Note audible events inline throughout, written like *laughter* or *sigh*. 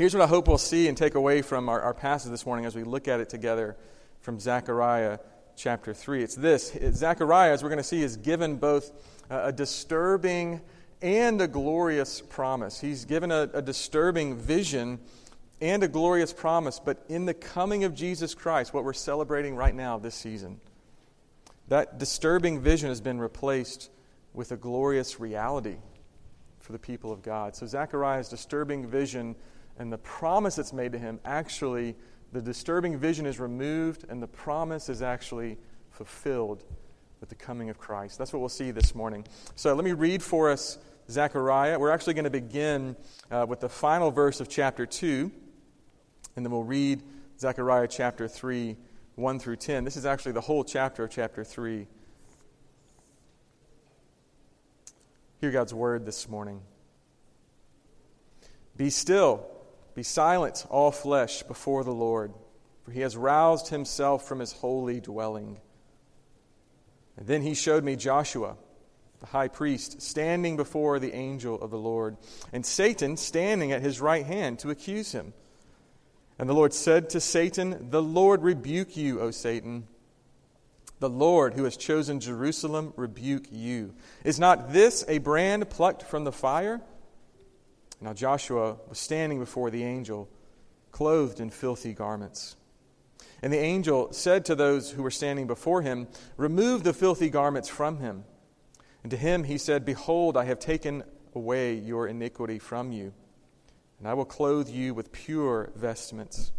Here's what I hope we'll see and take away from our, our passage this morning as we look at it together from Zechariah chapter 3. It's this Zechariah, as we're going to see, is given both a disturbing and a glorious promise. He's given a, a disturbing vision and a glorious promise, but in the coming of Jesus Christ, what we're celebrating right now this season, that disturbing vision has been replaced with a glorious reality for the people of God. So Zechariah's disturbing vision and the promise that's made to him actually, the disturbing vision is removed and the promise is actually fulfilled with the coming of Christ. That's what we'll see this morning. So let me read for us Zechariah. We're actually going to begin uh, with the final verse of chapter 2, and then we'll read Zechariah chapter 3, 1 through 10. This is actually the whole chapter of chapter 3. Hear God's word this morning. Be still, be silent, all flesh, before the Lord, for he has roused himself from his holy dwelling. And then he showed me Joshua, the high priest, standing before the angel of the Lord, and Satan standing at his right hand to accuse him. And the Lord said to Satan, The Lord rebuke you, O Satan. The Lord who has chosen Jerusalem rebuke you. Is not this a brand plucked from the fire? Now Joshua was standing before the angel, clothed in filthy garments. And the angel said to those who were standing before him, Remove the filthy garments from him. And to him he said, Behold, I have taken away your iniquity from you, and I will clothe you with pure vestments.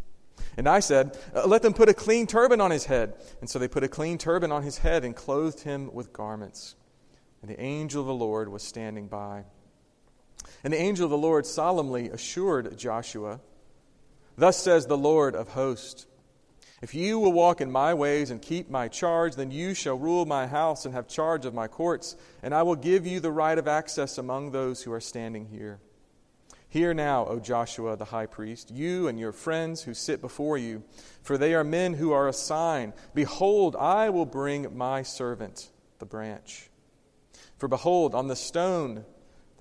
And I said, uh, Let them put a clean turban on his head. And so they put a clean turban on his head and clothed him with garments. And the angel of the Lord was standing by. And the angel of the Lord solemnly assured Joshua, Thus says the Lord of hosts. If you will walk in my ways and keep my charge, then you shall rule my house and have charge of my courts, and I will give you the right of access among those who are standing here. Hear now, O Joshua the high priest, you and your friends who sit before you, for they are men who are a sign. Behold, I will bring my servant, the branch. For behold, on the stone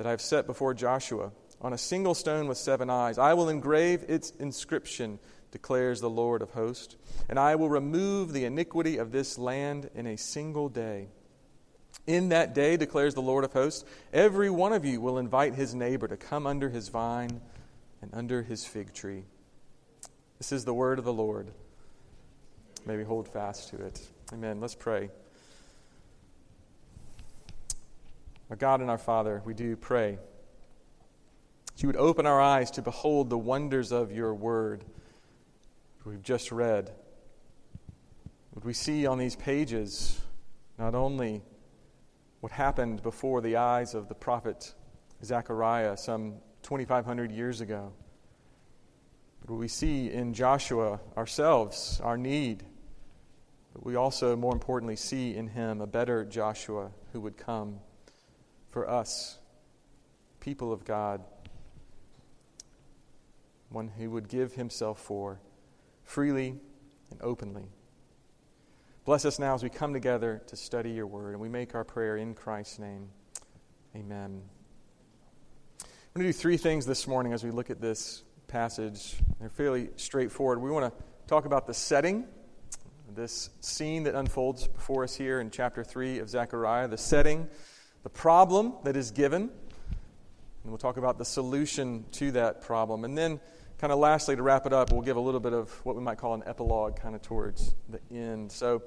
that I have set before Joshua, on a single stone with seven eyes, I will engrave its inscription declares the Lord of hosts. And I will remove the iniquity of this land in a single day. In that day, declares the Lord of hosts, every one of you will invite his neighbor to come under his vine and under his fig tree. This is the word of the Lord. May we hold fast to it. Amen. Let's pray. Our God and our Father, we do pray that you would open our eyes to behold the wonders of your word we've just read, would we see on these pages not only what happened before the eyes of the prophet Zechariah some 2,500 years ago, but would we see in Joshua ourselves our need, but we also, more importantly, see in him a better Joshua who would come for us, people of God, one who would give himself for freely and openly. Bless us now as we come together to study your word, and we make our prayer in Christ's name. Amen. I'm going to do three things this morning as we look at this passage. They're fairly straightforward. We want to talk about the setting, this scene that unfolds before us here in chapter 3 of Zechariah, the setting, the problem that is given, and we'll talk about the solution to that problem. And then kind of lastly, to wrap it up, we'll give a little bit of what we might call an epilogue kind of towards the end. So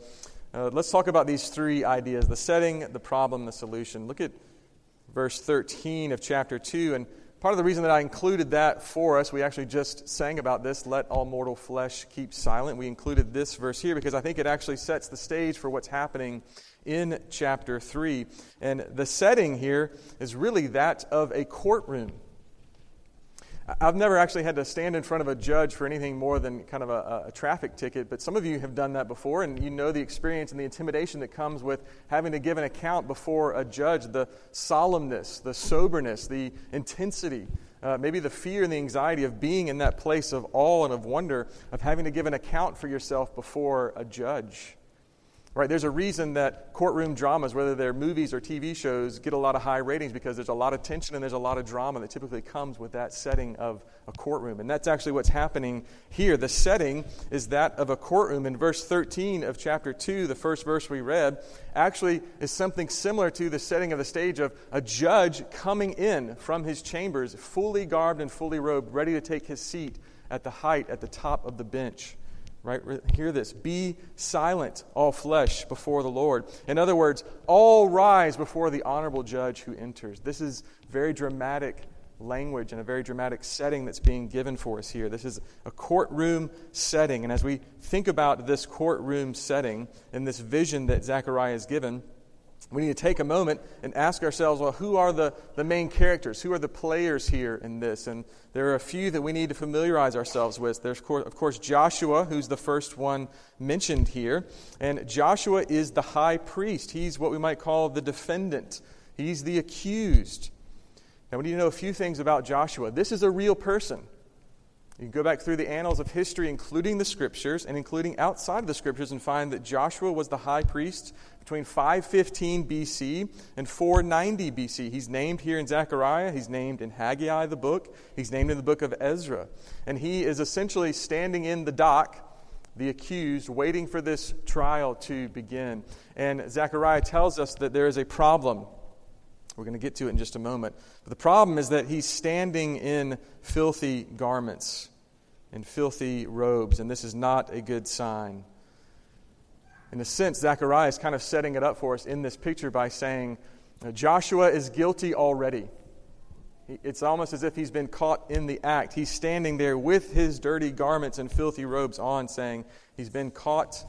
uh, let's talk about these three ideas the setting, the problem, the solution. Look at verse 13 of chapter 2. And part of the reason that I included that for us, we actually just sang about this let all mortal flesh keep silent. We included this verse here because I think it actually sets the stage for what's happening in chapter 3. And the setting here is really that of a courtroom. I've never actually had to stand in front of a judge for anything more than kind of a, a, traffic ticket, but some of you have done that before, and you know the experience and the intimidation that comes with having to give an account before a judge the solemnness, the soberness, the intensity, uh, maybe the fear and the anxiety of being in that place of awe and of wonder, of having to give an account for yourself before a judge. Right? There's a reason that courtroom dramas, whether they're movies or TV shows, get a lot of high ratings because there's a lot of tension and there's a lot of drama that typically comes with that setting of a courtroom. And that's actually what's happening here. The setting is that of a courtroom. In verse 13 of chapter 2, the first verse we read, actually is something similar to the setting of the stage of a judge coming in from his chambers, fully garbed and fully robed, ready to take his seat at the height, at the top of the bench. Right? Hear this. Be silent, all flesh, before the Lord. In other words, all rise before the honorable judge who enters. This is very dramatic language and a very dramatic setting that's being given for us here. This is a courtroom setting. And as we think about this courtroom setting and this vision that Zechariah is given, we need to take a moment and ask ourselves well, who are the, the main characters? Who are the players here in this? And there are a few that we need to familiarize ourselves with. There's, of course, Joshua, who's the first one mentioned here. And Joshua is the high priest, he's what we might call the defendant, he's the accused. Now, we need to know a few things about Joshua. This is a real person. You can go back through the annals of history, including the scriptures and including outside of the scriptures, and find that Joshua was the high priest between 515 BC and 490 BC. He's named here in Zechariah, he's named in Haggai, the book, he's named in the book of Ezra. And he is essentially standing in the dock, the accused, waiting for this trial to begin. And Zechariah tells us that there is a problem. We're going to get to it in just a moment. But the problem is that he's standing in filthy garments, in filthy robes, and this is not a good sign. In a sense, Zechariah is kind of setting it up for us in this picture by saying, Joshua is guilty already. It's almost as if he's been caught in the act. He's standing there with his dirty garments and filthy robes on, saying, He's been caught,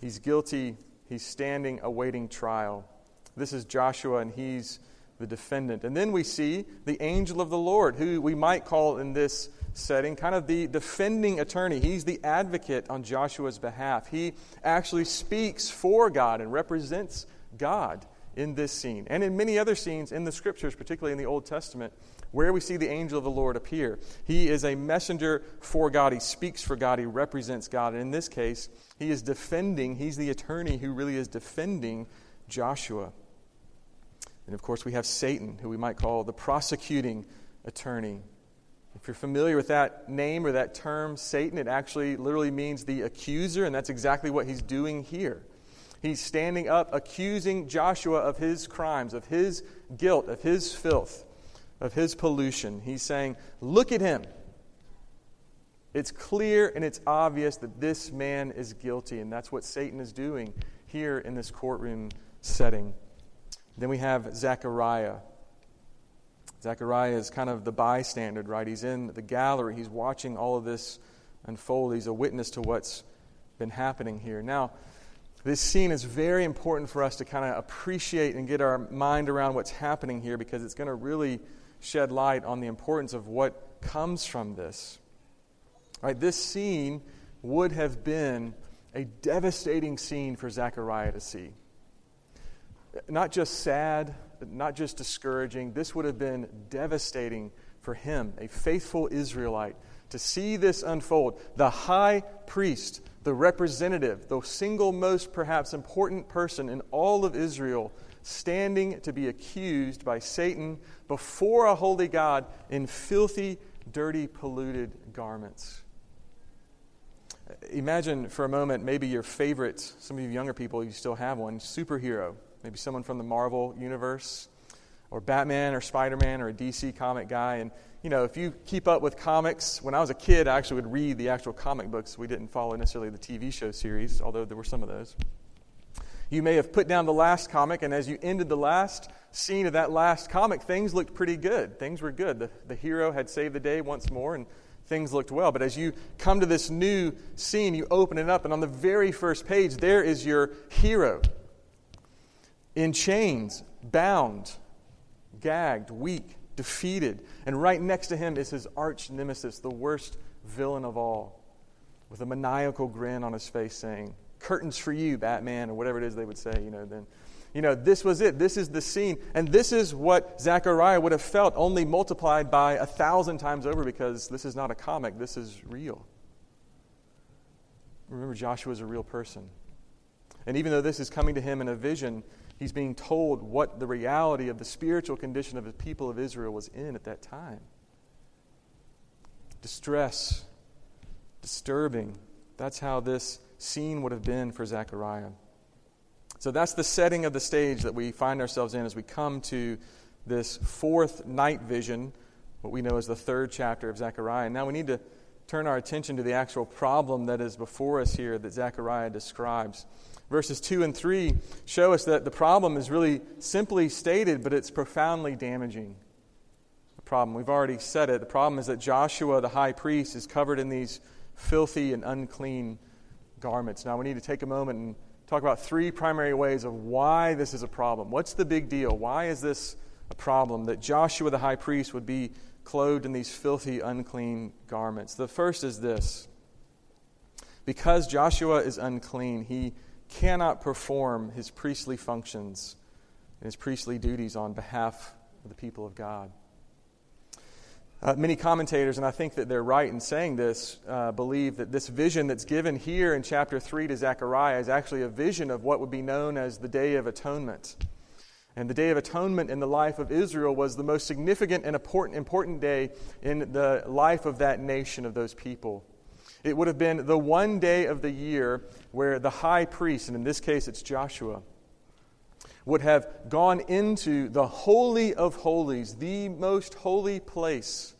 he's guilty, he's standing awaiting trial. This is Joshua, and he's the defendant. And then we see the angel of the Lord, who we might call in this setting, kind of the defending attorney. He's the advocate on Joshua's behalf. He actually speaks for God and represents God in this scene and in many other scenes in the scriptures, particularly in the Old Testament, where we see the angel of the Lord appear. He is a messenger for God. He speaks for God. He represents God. And in this case, he is defending, he's the attorney who really is defending Joshua. And of course, we have Satan, who we might call the prosecuting attorney. If you're familiar with that name or that term, Satan, it actually literally means the accuser, and that's exactly what he's doing here. He's standing up accusing Joshua of his crimes, of his guilt, of his filth, of his pollution. He's saying, Look at him. It's clear and it's obvious that this man is guilty, and that's what Satan is doing here in this courtroom setting. Then we have Zechariah. Zechariah is kind of the bystander, right? He's in the gallery, he's watching all of this unfold. He's a witness to what's been happening here. Now, this scene is very important for us to kind of appreciate and get our mind around what's happening here because it's going to really shed light on the importance of what comes from this. Right, this scene would have been a devastating scene for Zechariah to see. Not just sad, not just discouraging, this would have been devastating for him, a faithful Israelite, to see this unfold. The high priest, the representative, the single most perhaps important person in all of Israel, standing to be accused by Satan before a holy God in filthy, dirty, polluted garments. Imagine for a moment maybe your favorite, some of you younger people, you still have one, superhero maybe someone from the Marvel universe, or Batman or Spider Man or a DC comic guy. And, you know, if you keep up with comics, when I was a kid, I actually would read the actual comic books. We didn't follow necessarily the TV show series, although there were some of those. You may have put down the last comic, and as you ended the last scene of that last comic, things looked pretty good. Things were good. The, the hero had saved the day once more, and things looked well. But as you come to this new scene, you open it up, and on the very first page, there is your hero in chains, bound, gagged, weak, defeated. And right next to him is his arch nemesis, the worst villain of all, with a maniacal grin on his face saying, Curtains for you, Batman, or whatever it is they would say, you know, then. You know, this was it. This is the scene. And this is what Zechariah would have felt, only multiplied by a thousand times over because this is not a comic, this is real. Remember, Joshua is a real person. And even though this is coming to him in a vision, he's being told what the reality of the spiritual condition of the people of Israel was in at that time. Distress, disturbing. That's how this scene would have been for Zechariah. So that's the setting of the stage that we find ourselves in as we come to this fourth night vision, what we know as the third chapter of Zechariah. Now we need to turn our attention to the actual problem that is before us here that Zechariah describes. Verses 2 and 3 show us that the problem is really simply stated, but it's profoundly damaging. The problem, we've already said it, the problem is that Joshua, the high priest, is covered in these filthy and unclean garments. Now we need to take a moment and talk about three primary ways of why this is a problem. What's the big deal? Why is this a problem that Joshua, the high priest, would be clothed in these filthy, unclean garments? The first is this because Joshua is unclean, he cannot perform his priestly functions and his priestly duties on behalf of the people of God. Uh, many commentators, and I think that they're right in saying this, uh, believe that this vision that's given here in chapter 3 to Zechariah is actually a vision of what would be known as the Day of Atonement. And the Day of Atonement in the life of Israel was the most significant and important, important day in the life of that nation, of those people. It would have been the one day of the year where the high priest, and in this case it's Joshua, would have gone into the Holy of Holies, the most holy place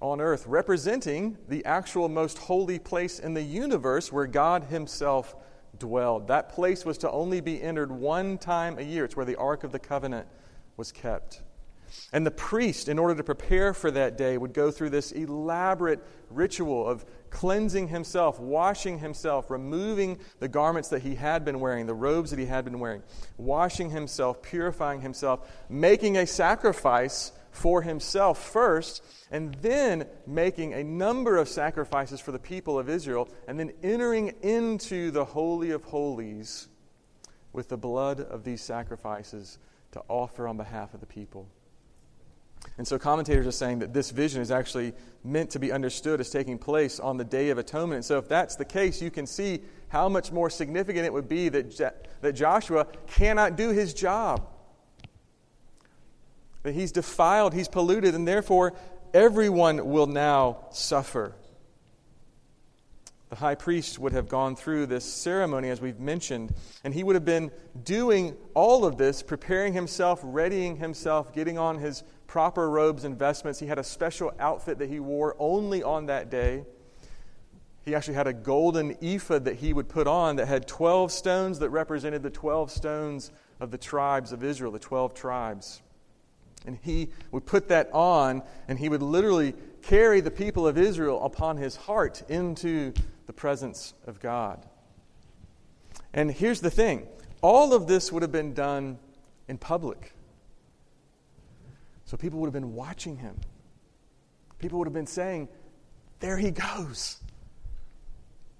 on earth, representing the actual most holy place in the universe where God Himself dwelled. That place was to only be entered one time a year. It's where the Ark of the Covenant was kept. And the priest, in order to prepare for that day, would go through this elaborate ritual of cleansing himself, washing himself, removing the garments that he had been wearing, the robes that he had been wearing, washing himself, purifying himself, making a sacrifice for himself first, and then making a number of sacrifices for the people of Israel, and then entering into the Holy of Holies with the blood of these sacrifices to offer on behalf of the people. And so commentators are saying that this vision is actually meant to be understood as taking place on the Day of Atonement. And so if that's the case, you can see how much more significant it would be that, that Joshua cannot do his job. That he's defiled, he's polluted, and therefore everyone will now suffer. The high priest would have gone through this ceremony, as we've mentioned, and he would have been doing all of this, preparing himself, readying himself, getting on his proper robes and vestments. He had a special outfit that he wore only on that day. He actually had a golden ephod that he would put on that had 12 stones that represented the 12 stones of the tribes of Israel, the 12 tribes. And he would put that on, and he would literally carry the people of Israel upon his heart into the presence of God. And here's the thing all of this would have been done in public. So people would have been watching him. People would have been saying, There he goes.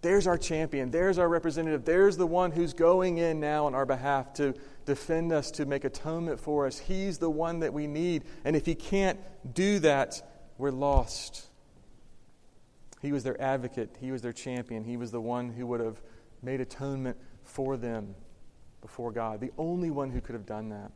There's our champion. There's our representative. There's the one who's going in now on our behalf to defend us, to make atonement for us. He's the one that we need. And if he can't do that, we're lost. He was their advocate, he was their champion. He was the one who would have made atonement for them before God, the only one who could have done that.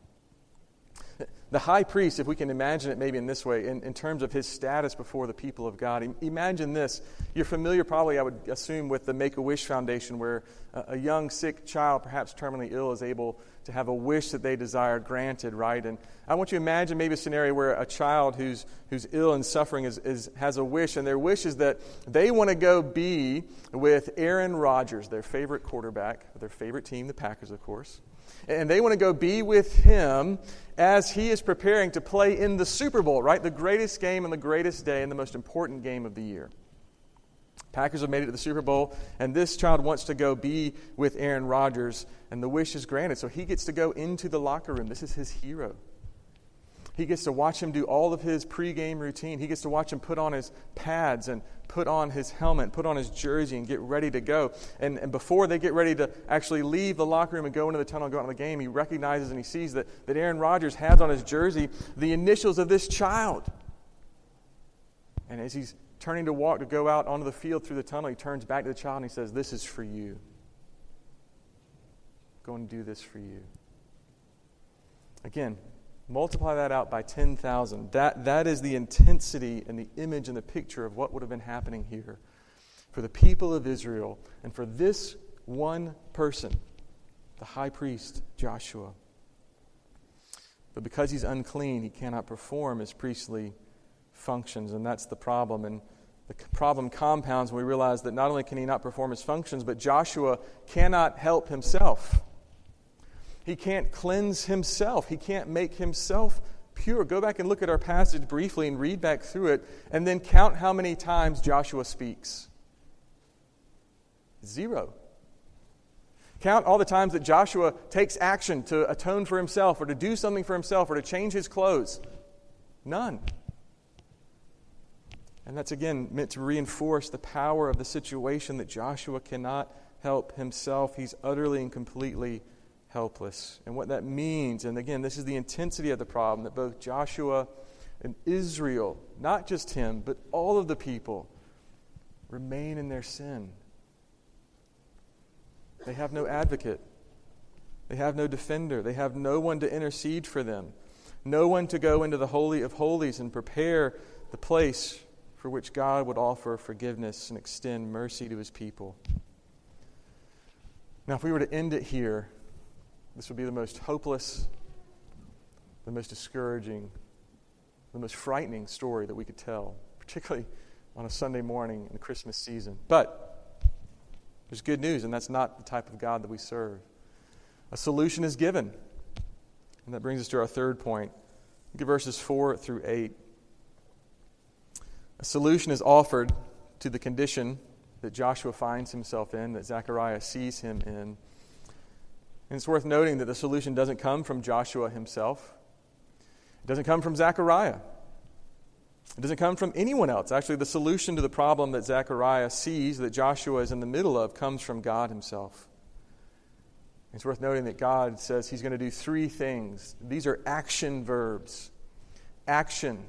*laughs* The high priest, if we can imagine it maybe in this way, in, in terms of his status before the people of God, imagine this. You're familiar, probably, I would assume, with the Make a Wish Foundation, where a, a young, sick child, perhaps terminally ill, is able to have a wish that they desire granted, right? And I want you to imagine maybe a scenario where a child who's, who's ill and suffering is, is, has a wish, and their wish is that they want to go be with Aaron Rodgers, their favorite quarterback, their favorite team, the Packers, of course and they want to go be with him as he is preparing to play in the Super Bowl, right? The greatest game and the greatest day and the most important game of the year. Packers have made it to the Super Bowl, and this child wants to go be with Aaron Rodgers, and the wish is granted. So he gets to go into the locker room. This is his hero. He gets to watch him do all of his pregame routine. He gets to watch him put on his pads and put on his helmet, put on his jersey, and get ready to go. And, and before they get ready to actually leave the locker room and go into the tunnel and go out on the game, he recognizes and he sees that, that Aaron Rodgers has on his jersey the initials of this child. And as he's turning to walk to go out onto the field through the tunnel, he turns back to the child and he says, This is for you. going to do this for you. Again, multiply that out by 10,000. That, that is the intensity and the image and the picture of what would have been happening here for the people of Israel and for this one person, the high priest Joshua. But because he's unclean, he cannot perform his priestly functions, and that's the problem. And the problem compounds when we realize that not only can he not perform his functions, but Joshua cannot help himself. He can't cleanse himself, he can't make himself pure. Go back and look at our passage briefly and read back through it, and then count how many times Joshua speaks. Zero. Count all the times that Joshua takes action to atone for himself or to do something for himself or to change his clothes. None. And that's again meant to reinforce the power of the situation that Joshua cannot help himself. He's utterly and completely helpless. And what that means, and again, this is the intensity of the problem that both Joshua and Israel, not just him, but all of the people, remain in their sin. They have no advocate. They have no defender. They have no one to intercede for them. No one to go into the Holy of Holies and prepare the place for which God would offer forgiveness and extend mercy to his people. Now, if we were to end it here, this would be the most hopeless, the most discouraging, the most frightening story that we could tell, particularly on a Sunday morning in the Christmas season. But there's good news, and that's not the type of God that we serve. A solution is given. And that brings us to our third point. Look at verses 4 through 8. A solution is offered to the condition that Joshua finds himself in, that Zechariah sees him in. And it's worth noting that the solution doesn't come from Joshua himself, it doesn't come from Zechariah. It doesn't come from anyone else. Actually, the solution to the problem that Zechariah sees, that Joshua is in the middle of, comes from God Himself. It's worth noting that God says He's going to do three things. These are action verbs. Action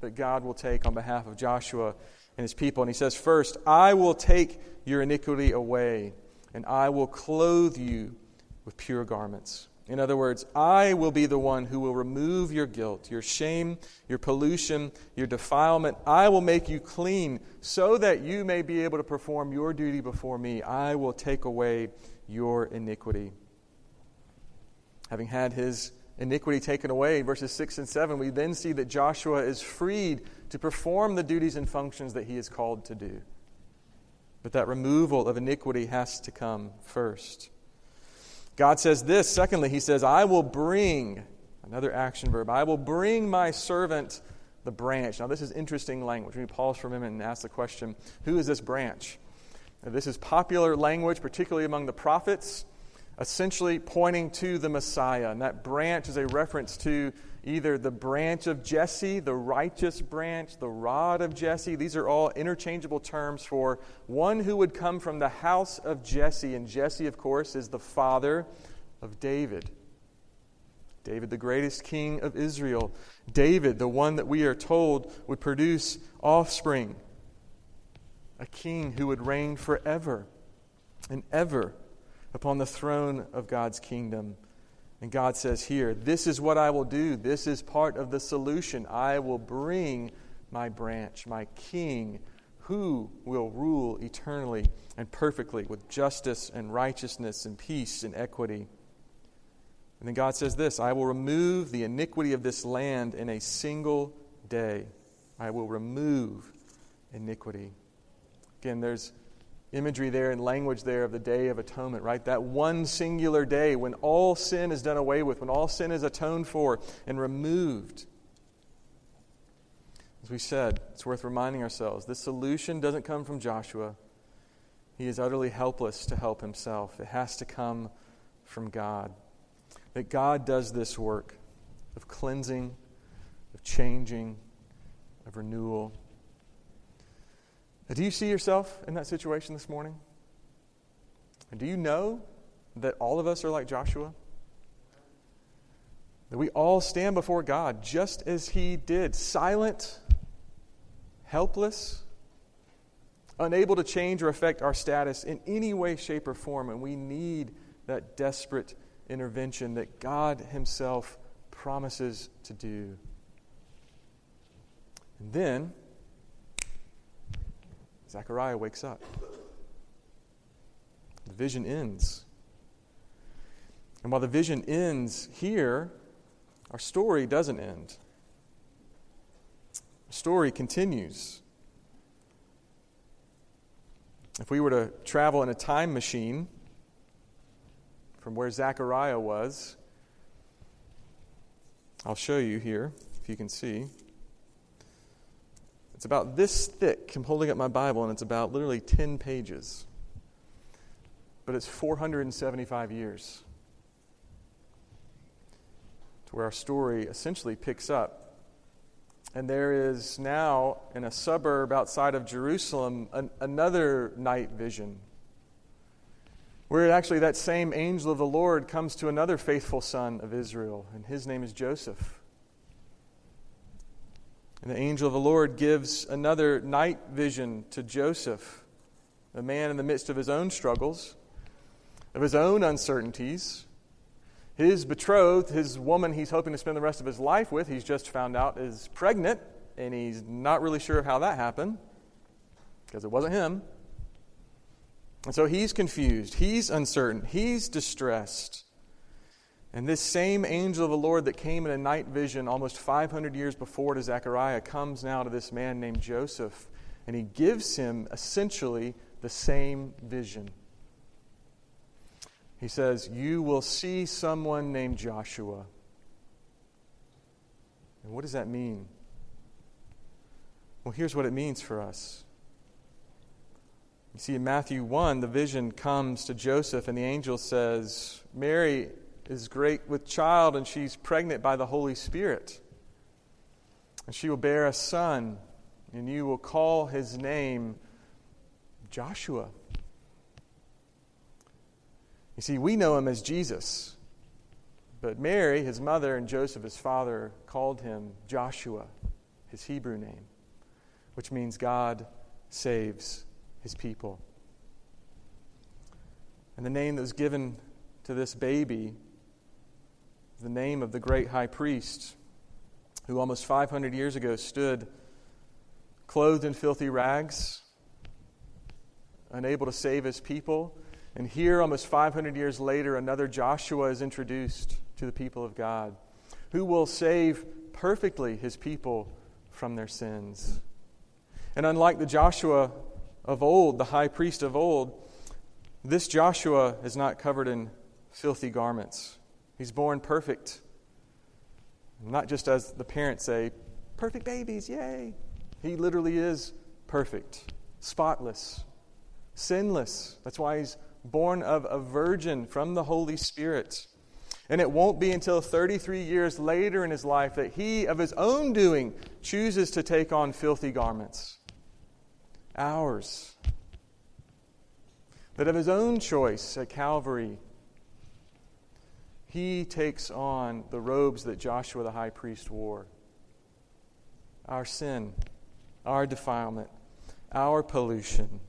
that God will take on behalf of Joshua and his people. And He says, First, I will take your iniquity away, and I will clothe you with pure garments. In other words, I will be the one who will remove your guilt, your shame, your pollution, your defilement. I will make you clean so that you may be able to perform your duty before me. I will take away your iniquity. Having had his iniquity taken away, verses 6 and 7, we then see that Joshua is freed to perform the duties and functions that he is called to do. But that removal of iniquity has to come first. God says this. Secondly, He says, I will bring, another action verb, I will bring my servant the branch. Now, this is interesting language. We pause for a minute and ask the question who is this branch? Now, this is popular language, particularly among the prophets, essentially pointing to the Messiah. And that branch is a reference to either the branch of Jesse, the righteous branch, the rod of Jesse. These are all interchangeable terms for one who would come from the house of Jesse. And Jesse, of course, is the father of David. David, the greatest king of Israel. David, the one that we are told would produce offspring. A king who would reign forever and ever upon the throne of God's kingdom. And God says here, This is what I will do. This is part of the solution. I will bring my branch, my king, who will rule eternally and perfectly with justice and righteousness and peace and equity. And then God says this I will remove the iniquity of this land in a single day. I will remove iniquity. Again, there's imagery there and language there of the Day of Atonement, right? That one singular day when all sin is done away with, when all sin is atoned for and removed. As we said, it's worth reminding ourselves this solution doesn't come from Joshua. He is utterly helpless to help himself. It has to come from God. That God does this work of cleansing, of changing, of renewal. Do you see yourself in that situation this morning? And do you know that all of us are like Joshua? That we all stand before God just as he did, silent, helpless, unable to change or affect our status in any way, shape, or form. And we need that desperate intervention that God Himself promises to do. And then, Zechariah wakes up. The vision ends. And while the vision ends here, our story doesn't end. The story continues. If we were to travel in a time machine from where Zechariah was, I'll show you here, if you can see. It's about this thick. I'm holding up my Bible, and it's about literally 10 pages. But it's 475 years to where our story essentially picks up. And there is now, in a suburb outside of Jerusalem, an, another night vision. Where actually that same angel of the Lord comes to another faithful son of Israel, and his name is Joseph. And the angel of the Lord gives another night vision to Joseph, a man in the midst of his own struggles, of his own uncertainties, his betrothed, his woman he's hoping to spend the rest of his life with, he's just found out is pregnant, and he's not really sure how that happened because it wasn't him. And so he's confused, he's uncertain, he's distressed. And this same angel of the Lord that came in a night vision almost 500 years before to Zechariah comes now to this man named Joseph, and he gives him essentially the same vision. He says, You will see someone named Joshua. And what does that mean? Well, here's what it means for us. You see, in Matthew 1, the vision comes to Joseph, and the angel says, Mary is great with child, and she's pregnant by the Holy Spirit. And she will bear a son, and you will call his name Joshua. You see, we know him as Jesus. But Mary, his mother, and Joseph, his father, called him Joshua, his Hebrew name, which means God saves his people. And the name that was given to this baby the name of the great high priest who almost 500 years ago stood clothed in filthy rags, unable to save his people and here, almost 500 years later, another Joshua is introduced to the people of God who will save perfectly his people from their sins. And unlike the Joshua of old, the high priest of old, this Joshua is not covered in filthy garments. He's born perfect. Not just as the parents say, perfect babies, yay. He literally is perfect, spotless, sinless. That's why he's born of a virgin from the Holy Spirit. And it won't be until 33 years later in his life that he, of his own doing, chooses to take on filthy garments. Ours. That of his own choice at Calvary, he takes on the robes that Joshua the high priest wore. Our sin, our defilement, our pollution.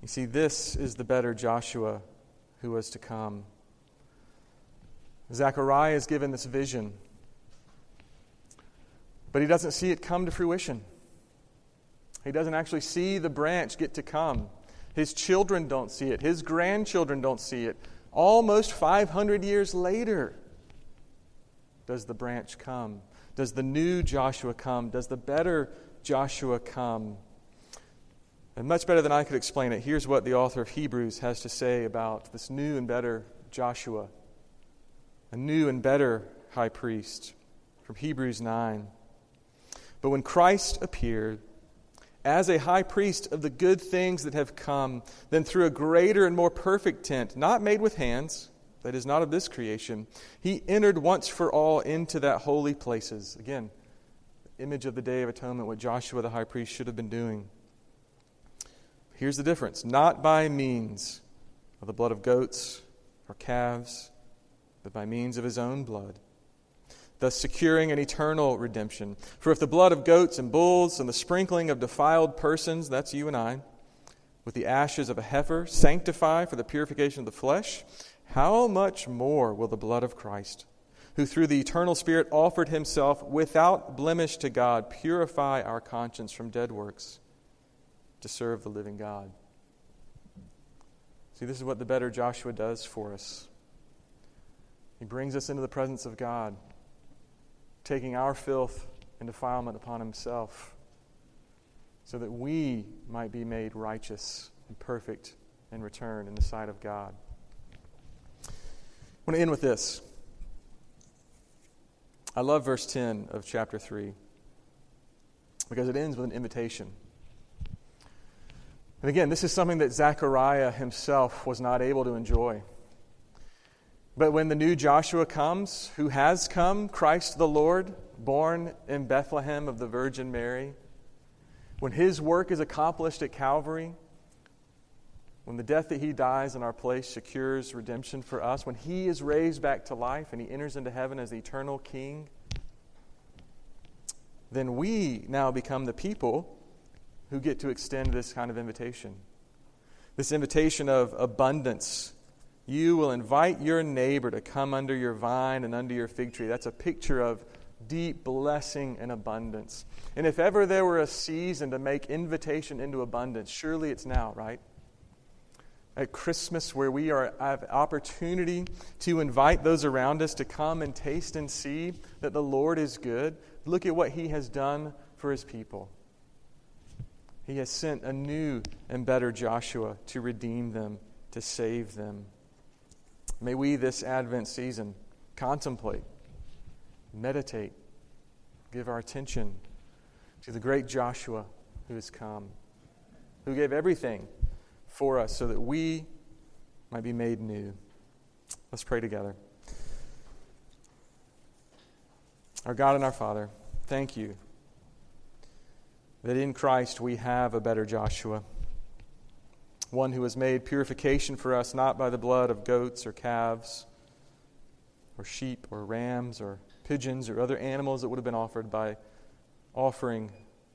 You see, this is the better Joshua who was to come. Zechariah is given this vision, but he doesn't see it come to fruition. He doesn't actually see the branch get to come. His children don't see it, his grandchildren don't see it. Almost 500 years later, does the branch come? Does the new Joshua come? Does the better Joshua come? And much better than I could explain it, here's what the author of Hebrews has to say about this new and better Joshua, a new and better high priest, from Hebrews 9. But when Christ appeared as a high priest of the good things that have come, then through a greater and more perfect tent, not made with hands, that is not of this creation, he entered once for all into that holy places. Again, image of the Day of Atonement, what Joshua the high priest should have been doing. Here's the difference. Not by means of the blood of goats or calves, but by means of his own blood, thus securing an eternal redemption. For if the blood of goats and bulls and the sprinkling of defiled persons, that's you and I, with the ashes of a heifer sanctify for the purification of the flesh, how much more will the blood of Christ, who through the eternal Spirit offered himself without blemish to God, purify our conscience from dead works to serve the living God? See, this is what the better Joshua does for us. He brings us into the presence of God, taking our filth and defilement upon himself so that we might be made righteous and perfect in return in the sight of God. I want to end with this. I love verse 10 of chapter 3 because it ends with an invitation. And again, this is something that Zechariah himself was not able to enjoy. But when the new Joshua comes, who has come, Christ the Lord, born in Bethlehem of the Virgin Mary, when his work is accomplished at Calvary, when the death that he dies in our place secures redemption for us, when he is raised back to life and he enters into heaven as the eternal king, then we now become the people who get to extend this kind of invitation. This invitation of abundance. You will invite your neighbor to come under your vine and under your fig tree. That's a picture of deep blessing and abundance. And if ever there were a season to make invitation into abundance, surely it's now, right? At Christmas, where we are, have opportunity to invite those around us to come and taste and see that the Lord is good. Look at what He has done for His people. He has sent a new and better Joshua to redeem them, to save them. May we this Advent season contemplate meditate, give our attention to the great Joshua who has come, who gave everything for us so that we might be made new. Let's pray together. Our God and our Father, thank you that in Christ we have a better Joshua, one who has made purification for us not by the blood of goats or calves or sheep or rams or pigeons or other animals that would have been offered by offering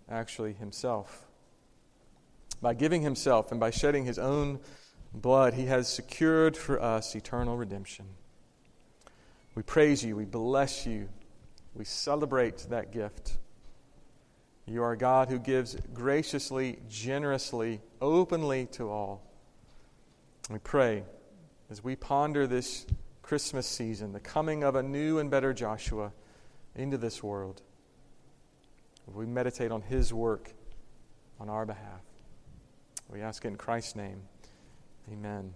actually himself. By giving himself and by shedding his own blood, he has secured for us eternal redemption. We praise you, we bless you, we celebrate that gift. You are God who gives graciously, generously, openly to all. We pray as we ponder this Christmas season, the coming of a new and better Joshua into this world. We meditate on his work on our behalf. We ask in Christ's name. Amen.